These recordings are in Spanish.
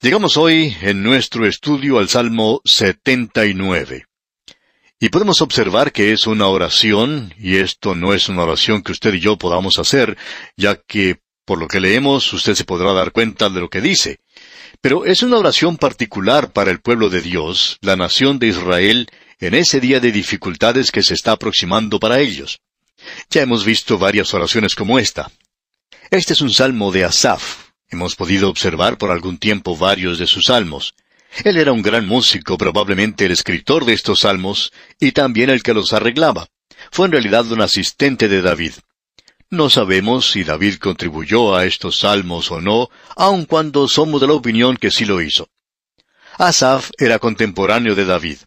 Llegamos hoy en nuestro estudio al Salmo 79. Y podemos observar que es una oración, y esto no es una oración que usted y yo podamos hacer, ya que por lo que leemos usted se podrá dar cuenta de lo que dice. Pero es una oración particular para el pueblo de Dios, la nación de Israel, en ese día de dificultades que se está aproximando para ellos. Ya hemos visto varias oraciones como esta. Este es un salmo de Asaf, Hemos podido observar por algún tiempo varios de sus salmos. Él era un gran músico, probablemente el escritor de estos salmos, y también el que los arreglaba. Fue en realidad un asistente de David. No sabemos si David contribuyó a estos salmos o no, aun cuando somos de la opinión que sí lo hizo. Asaf era contemporáneo de David.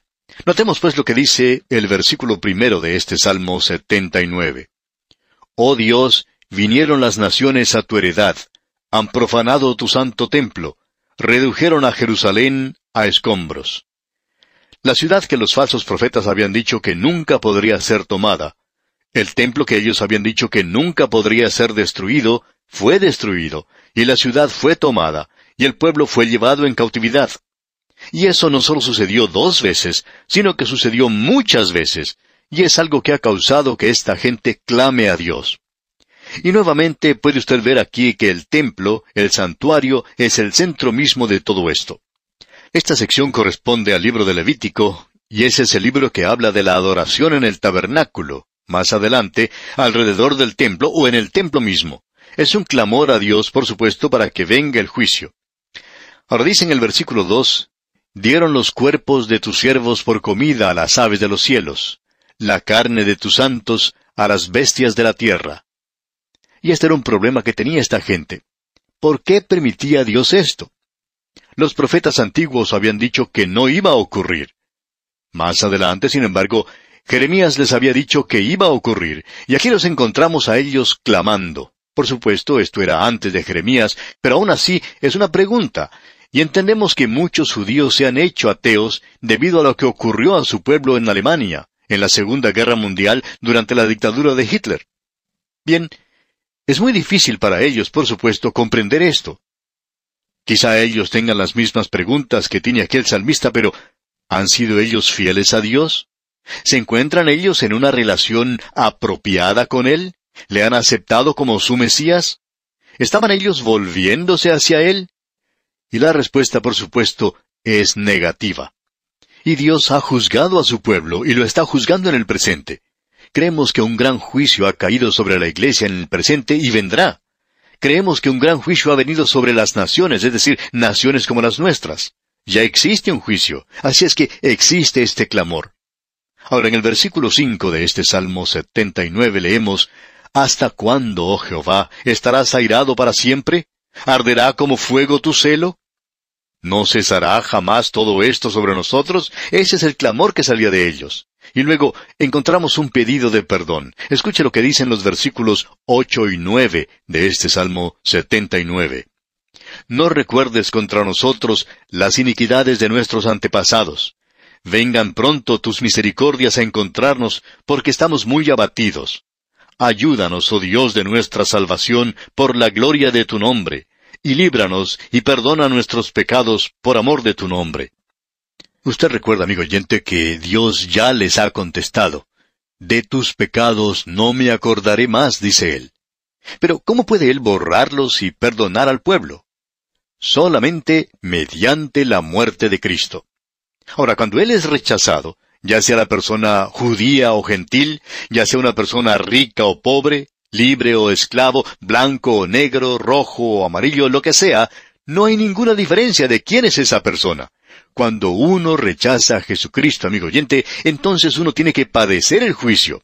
Notemos pues lo que dice el versículo primero de este Salmo 79. Oh Dios, vinieron las naciones a tu heredad, han profanado tu santo templo, redujeron a Jerusalén a escombros. La ciudad que los falsos profetas habían dicho que nunca podría ser tomada, el templo que ellos habían dicho que nunca podría ser destruido, fue destruido, y la ciudad fue tomada, y el pueblo fue llevado en cautividad. Y eso no solo sucedió dos veces, sino que sucedió muchas veces, y es algo que ha causado que esta gente clame a Dios. Y nuevamente puede usted ver aquí que el templo, el santuario, es el centro mismo de todo esto. Esta sección corresponde al libro de Levítico, y ese es el libro que habla de la adoración en el tabernáculo, más adelante, alrededor del templo o en el templo mismo. Es un clamor a Dios, por supuesto, para que venga el juicio. Ahora dice en el versículo dos, Dieron los cuerpos de tus siervos por comida a las aves de los cielos, la carne de tus santos a las bestias de la tierra. Y este era un problema que tenía esta gente. ¿Por qué permitía Dios esto? Los profetas antiguos habían dicho que no iba a ocurrir. Más adelante, sin embargo, Jeremías les había dicho que iba a ocurrir, y aquí los encontramos a ellos clamando. Por supuesto, esto era antes de Jeremías, pero aún así es una pregunta, y entendemos que muchos judíos se han hecho ateos debido a lo que ocurrió a su pueblo en Alemania, en la Segunda Guerra Mundial durante la dictadura de Hitler. Bien, es muy difícil para ellos, por supuesto, comprender esto. Quizá ellos tengan las mismas preguntas que tiene aquel salmista, pero ¿han sido ellos fieles a Dios? ¿Se encuentran ellos en una relación apropiada con Él? ¿Le han aceptado como su Mesías? ¿Estaban ellos volviéndose hacia Él? Y la respuesta, por supuesto, es negativa. Y Dios ha juzgado a su pueblo y lo está juzgando en el presente. Creemos que un gran juicio ha caído sobre la Iglesia en el presente y vendrá. Creemos que un gran juicio ha venido sobre las naciones, es decir, naciones como las nuestras. Ya existe un juicio, así es que existe este clamor. Ahora en el versículo cinco de este Salmo 79 leemos, ¿Hasta cuándo, oh Jehová, estarás airado para siempre? ¿Arderá como fuego tu celo? ¿No cesará jamás todo esto sobre nosotros? Ese es el clamor que salía de ellos. Y luego encontramos un pedido de perdón. Escuche lo que dicen los versículos ocho y nueve de este Salmo setenta y nueve. No recuerdes contra nosotros las iniquidades de nuestros antepasados. Vengan pronto tus misericordias a encontrarnos, porque estamos muy abatidos. Ayúdanos, oh Dios de nuestra salvación, por la gloria de tu nombre, y líbranos y perdona nuestros pecados por amor de tu nombre. Usted recuerda, amigo oyente, que Dios ya les ha contestado. De tus pecados no me acordaré más, dice él. Pero ¿cómo puede él borrarlos y perdonar al pueblo? Solamente mediante la muerte de Cristo. Ahora, cuando él es rechazado, ya sea la persona judía o gentil, ya sea una persona rica o pobre, libre o esclavo, blanco o negro, rojo o amarillo, lo que sea, no hay ninguna diferencia de quién es esa persona. Cuando uno rechaza a Jesucristo, amigo oyente, entonces uno tiene que padecer el juicio.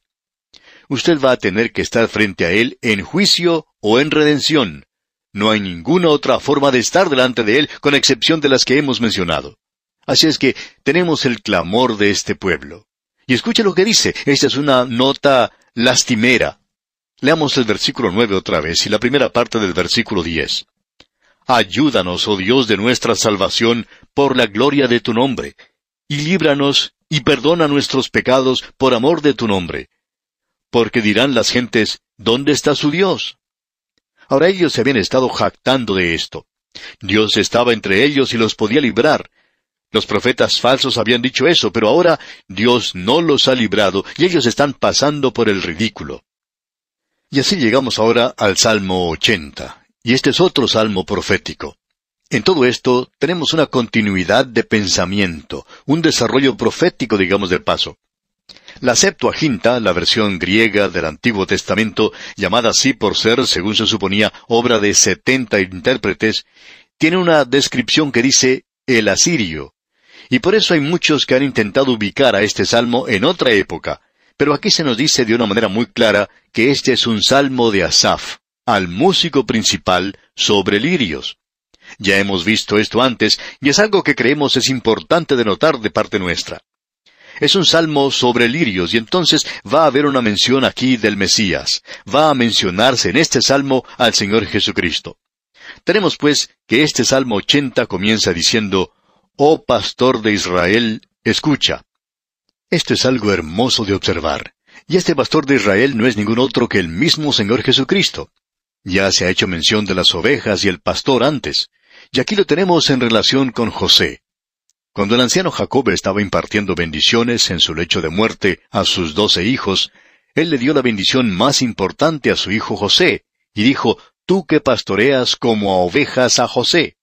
Usted va a tener que estar frente a Él en juicio o en redención. No hay ninguna otra forma de estar delante de Él con excepción de las que hemos mencionado. Así es que tenemos el clamor de este pueblo. Y escuche lo que dice. Esta es una nota lastimera. Leamos el versículo nueve otra vez y la primera parte del versículo diez. Ayúdanos, oh Dios de nuestra salvación, por la gloria de tu nombre, y líbranos y perdona nuestros pecados por amor de tu nombre. Porque dirán las gentes, ¿dónde está su Dios? Ahora ellos se habían estado jactando de esto. Dios estaba entre ellos y los podía librar. Los profetas falsos habían dicho eso, pero ahora Dios no los ha librado y ellos están pasando por el ridículo. Y así llegamos ahora al Salmo 80, y este es otro salmo profético. En todo esto tenemos una continuidad de pensamiento, un desarrollo profético, digamos de paso. La Septuaginta, la versión griega del Antiguo Testamento, llamada así por ser, según se suponía, obra de setenta intérpretes, tiene una descripción que dice el asirio. Y por eso hay muchos que han intentado ubicar a este salmo en otra época. Pero aquí se nos dice de una manera muy clara que este es un salmo de Asaf, al músico principal sobre lirios. Ya hemos visto esto antes y es algo que creemos es importante de notar de parte nuestra. Es un salmo sobre lirios y entonces va a haber una mención aquí del Mesías. Va a mencionarse en este salmo al Señor Jesucristo. Tenemos pues que este salmo 80 comienza diciendo, Oh pastor de Israel, escucha. Esto es algo hermoso de observar. Y este pastor de Israel no es ningún otro que el mismo Señor Jesucristo. Ya se ha hecho mención de las ovejas y el pastor antes. Y aquí lo tenemos en relación con José. Cuando el anciano Jacob estaba impartiendo bendiciones en su lecho de muerte a sus doce hijos, él le dio la bendición más importante a su hijo José, y dijo, Tú que pastoreas como a ovejas a José.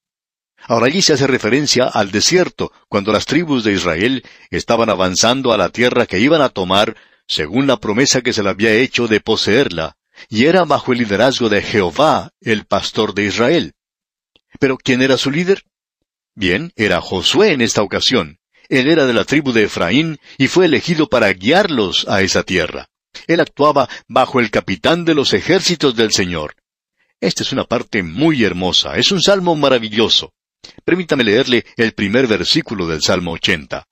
Ahora allí se hace referencia al desierto, cuando las tribus de Israel estaban avanzando a la tierra que iban a tomar, según la promesa que se le había hecho de poseerla, y era bajo el liderazgo de Jehová, el pastor de Israel. Pero ¿quién era su líder? Bien, era Josué en esta ocasión. Él era de la tribu de Efraín y fue elegido para guiarlos a esa tierra. Él actuaba bajo el capitán de los ejércitos del Señor. Esta es una parte muy hermosa, es un salmo maravilloso. Permítame leerle el primer versículo del Salmo 80.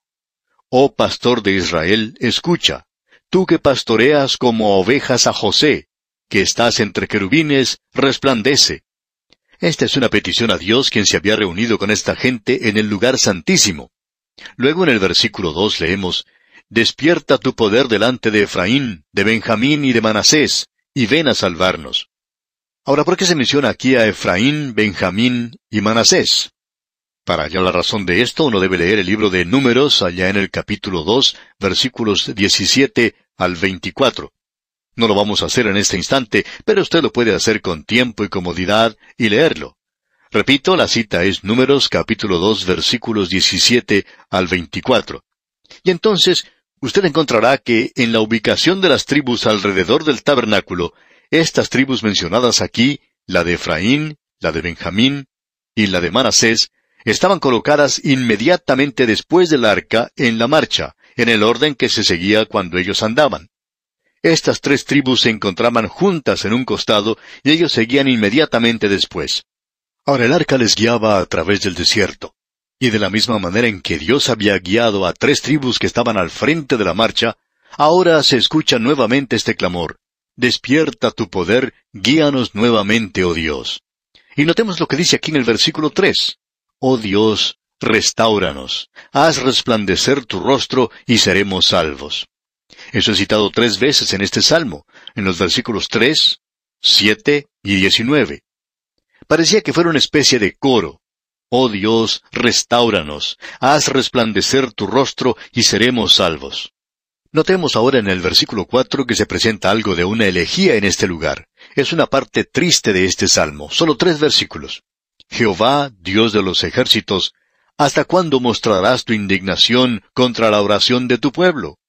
Oh pastor de Israel, escucha, tú que pastoreas como ovejas a José, que estás entre querubines, resplandece. Esta es una petición a Dios quien se había reunido con esta gente en el lugar santísimo. Luego en el versículo dos leemos, Despierta tu poder delante de Efraín, de Benjamín y de Manasés, y ven a salvarnos. Ahora, ¿por qué se menciona aquí a Efraín, Benjamín y Manasés? Para hallar la razón de esto, uno debe leer el libro de Números allá en el capítulo 2, versículos 17 al 24. No lo vamos a hacer en este instante, pero usted lo puede hacer con tiempo y comodidad y leerlo. Repito, la cita es Números capítulo 2 versículos 17 al 24. Y entonces, usted encontrará que en la ubicación de las tribus alrededor del tabernáculo, estas tribus mencionadas aquí, la de Efraín, la de Benjamín y la de Manasés, estaban colocadas inmediatamente después del arca en la marcha, en el orden que se seguía cuando ellos andaban. Estas tres tribus se encontraban juntas en un costado y ellos seguían inmediatamente después. Ahora el arca les guiaba a través del desierto. Y de la misma manera en que Dios había guiado a tres tribus que estaban al frente de la marcha, ahora se escucha nuevamente este clamor. Despierta tu poder, guíanos nuevamente, oh Dios. Y notemos lo que dice aquí en el versículo tres. Oh Dios, restauranos, haz resplandecer tu rostro y seremos salvos. Eso es citado tres veces en este salmo, en los versículos tres, siete y diecinueve. Parecía que fuera una especie de coro. Oh Dios, restauranos, haz resplandecer tu rostro y seremos salvos. Notemos ahora en el versículo cuatro que se presenta algo de una elegía en este lugar. Es una parte triste de este salmo, solo tres versículos. Jehová, Dios de los ejércitos, ¿hasta cuándo mostrarás tu indignación contra la oración de tu pueblo?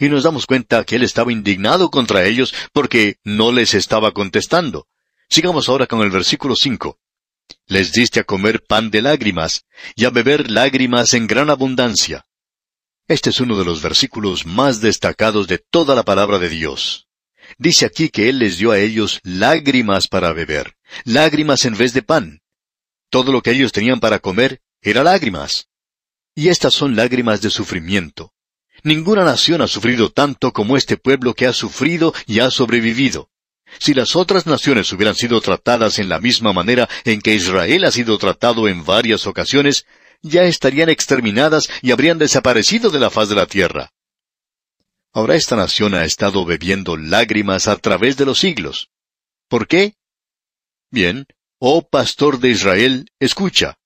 y nos damos cuenta que él estaba indignado contra ellos porque no les estaba contestando. Sigamos ahora con el versículo cinco. Les diste a comer pan de lágrimas, y a beber lágrimas en gran abundancia. Este es uno de los versículos más destacados de toda la palabra de Dios. Dice aquí que Él les dio a ellos lágrimas para beber, lágrimas en vez de pan. Todo lo que ellos tenían para comer era lágrimas. Y estas son lágrimas de sufrimiento. Ninguna nación ha sufrido tanto como este pueblo que ha sufrido y ha sobrevivido. Si las otras naciones hubieran sido tratadas en la misma manera en que Israel ha sido tratado en varias ocasiones, ya estarían exterminadas y habrían desaparecido de la faz de la tierra. Ahora esta nación ha estado bebiendo lágrimas a través de los siglos. ¿Por qué? Bien, Oh pastor de Israel, escucha.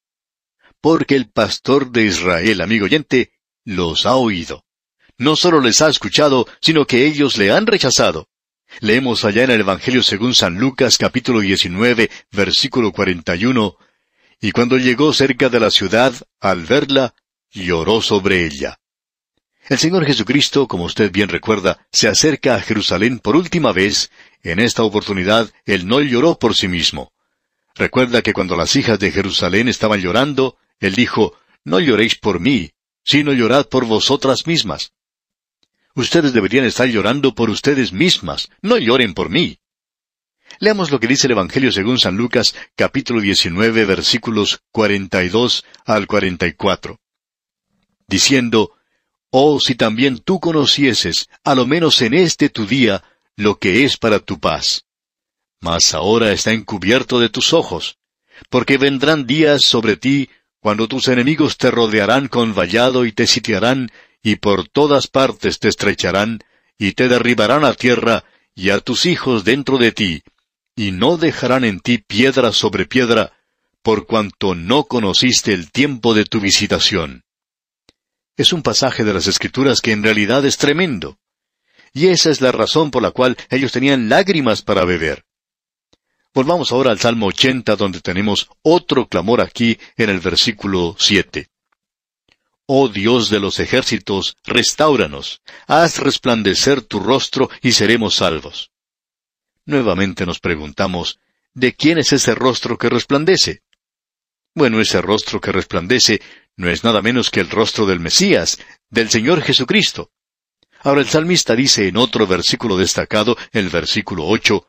Porque el pastor de Israel, amigo oyente, los ha oído. No solo les ha escuchado, sino que ellos le han rechazado. Leemos allá en el Evangelio según San Lucas capítulo 19, versículo 41, y cuando llegó cerca de la ciudad, al verla, lloró sobre ella. El Señor Jesucristo, como usted bien recuerda, se acerca a Jerusalén por última vez. En esta oportunidad, Él no lloró por sí mismo. Recuerda que cuando las hijas de Jerusalén estaban llorando, Él dijo, No lloréis por mí, sino llorad por vosotras mismas. Ustedes deberían estar llorando por ustedes mismas, no lloren por mí. Leamos lo que dice el Evangelio según San Lucas, capítulo 19, versículos 42 al 44. Diciendo, Oh, si también tú conocieses, a lo menos en este tu día, lo que es para tu paz. Mas ahora está encubierto de tus ojos, porque vendrán días sobre ti cuando tus enemigos te rodearán con vallado y te sitiarán, y por todas partes te estrecharán, y te derribarán a tierra, y a tus hijos dentro de ti, y no dejarán en ti piedra sobre piedra, por cuanto no conociste el tiempo de tu visitación. Es un pasaje de las Escrituras que en realidad es tremendo. Y esa es la razón por la cual ellos tenían lágrimas para beber. Volvamos ahora al Salmo 80, donde tenemos otro clamor aquí en el versículo 7. Oh Dios de los ejércitos, restauranos, haz resplandecer tu rostro y seremos salvos. Nuevamente nos preguntamos, ¿de quién es ese rostro que resplandece? Bueno, ese rostro que resplandece no es nada menos que el rostro del Mesías, del Señor Jesucristo. Ahora el salmista dice en otro versículo destacado, el versículo ocho,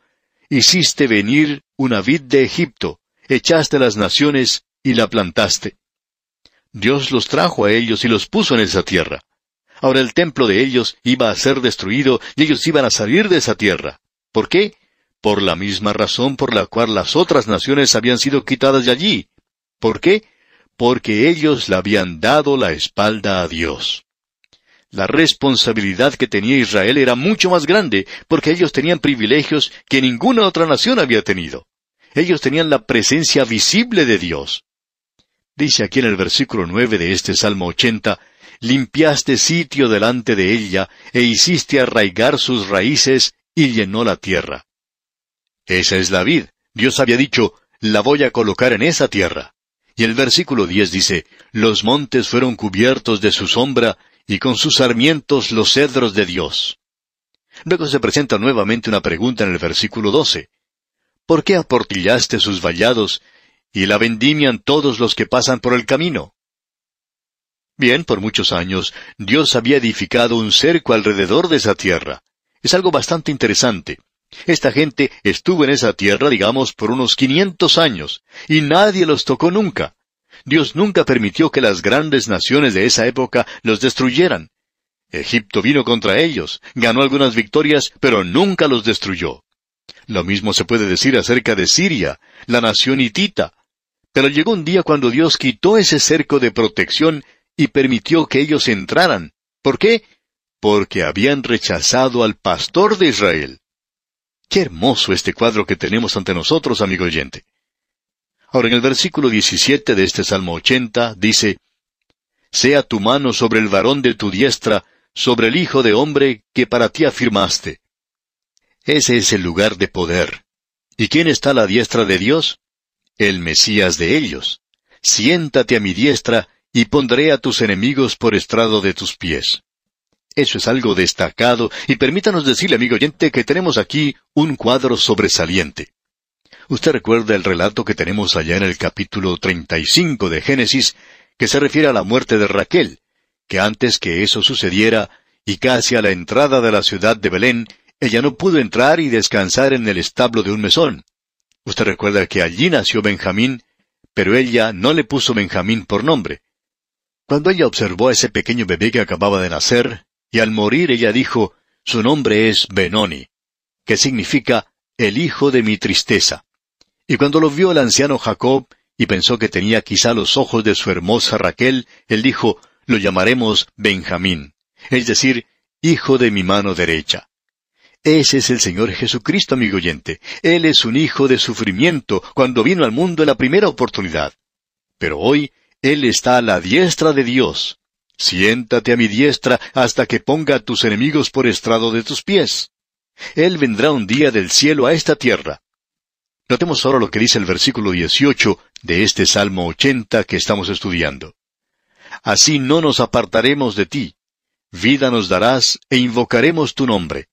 Hiciste venir una vid de Egipto, echaste las naciones y la plantaste. Dios los trajo a ellos y los puso en esa tierra. Ahora el templo de ellos iba a ser destruido y ellos iban a salir de esa tierra. ¿Por qué? Por la misma razón por la cual las otras naciones habían sido quitadas de allí. ¿Por qué? porque ellos le habían dado la espalda a Dios. La responsabilidad que tenía Israel era mucho más grande, porque ellos tenían privilegios que ninguna otra nación había tenido. Ellos tenían la presencia visible de Dios. Dice aquí en el versículo nueve de este Salmo ochenta, limpiaste sitio delante de ella, e hiciste arraigar sus raíces, y llenó la tierra. Esa es la vid. Dios había dicho, la voy a colocar en esa tierra. Y el versículo diez dice, Los montes fueron cubiertos de su sombra, y con sus sarmientos los cedros de Dios. Luego se presenta nuevamente una pregunta en el versículo doce. ¿Por qué aportillaste sus vallados, y la vendimian todos los que pasan por el camino? Bien, por muchos años, Dios había edificado un cerco alrededor de esa tierra. Es algo bastante interesante. Esta gente estuvo en esa tierra, digamos, por unos quinientos años, y nadie los tocó nunca. Dios nunca permitió que las grandes naciones de esa época los destruyeran. Egipto vino contra ellos, ganó algunas victorias, pero nunca los destruyó. Lo mismo se puede decir acerca de Siria, la nación hitita. Pero llegó un día cuando Dios quitó ese cerco de protección y permitió que ellos entraran. ¿Por qué? Porque habían rechazado al pastor de Israel. Qué hermoso este cuadro que tenemos ante nosotros, amigo oyente. Ahora en el versículo 17 de este Salmo 80 dice, Sea tu mano sobre el varón de tu diestra, sobre el Hijo de hombre que para ti afirmaste. Ese es el lugar de poder. ¿Y quién está a la diestra de Dios? El Mesías de ellos. Siéntate a mi diestra, y pondré a tus enemigos por estrado de tus pies. Eso es algo destacado y permítanos decirle, amigo oyente, que tenemos aquí un cuadro sobresaliente. Usted recuerda el relato que tenemos allá en el capítulo 35 de Génesis, que se refiere a la muerte de Raquel, que antes que eso sucediera, y casi a la entrada de la ciudad de Belén, ella no pudo entrar y descansar en el establo de un mesón. Usted recuerda que allí nació Benjamín, pero ella no le puso Benjamín por nombre. Cuando ella observó a ese pequeño bebé que acababa de nacer, y al morir ella dijo, su nombre es Benoni, que significa el hijo de mi tristeza. Y cuando lo vio el anciano Jacob, y pensó que tenía quizá los ojos de su hermosa Raquel, él dijo, lo llamaremos Benjamín, es decir, hijo de mi mano derecha. Ese es el Señor Jesucristo, amigo oyente. Él es un hijo de sufrimiento cuando vino al mundo en la primera oportunidad. Pero hoy Él está a la diestra de Dios. Siéntate a mi diestra hasta que ponga a tus enemigos por estrado de tus pies. Él vendrá un día del cielo a esta tierra. Notemos ahora lo que dice el versículo 18 de este Salmo 80 que estamos estudiando. Así no nos apartaremos de ti. Vida nos darás e invocaremos tu nombre.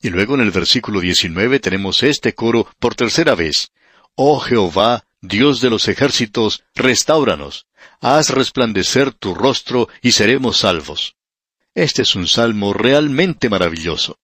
Y luego en el versículo 19 tenemos este coro por tercera vez. Oh Jehová, Dios de los ejércitos, restauranos. Haz resplandecer tu rostro y seremos salvos. Este es un salmo realmente maravilloso.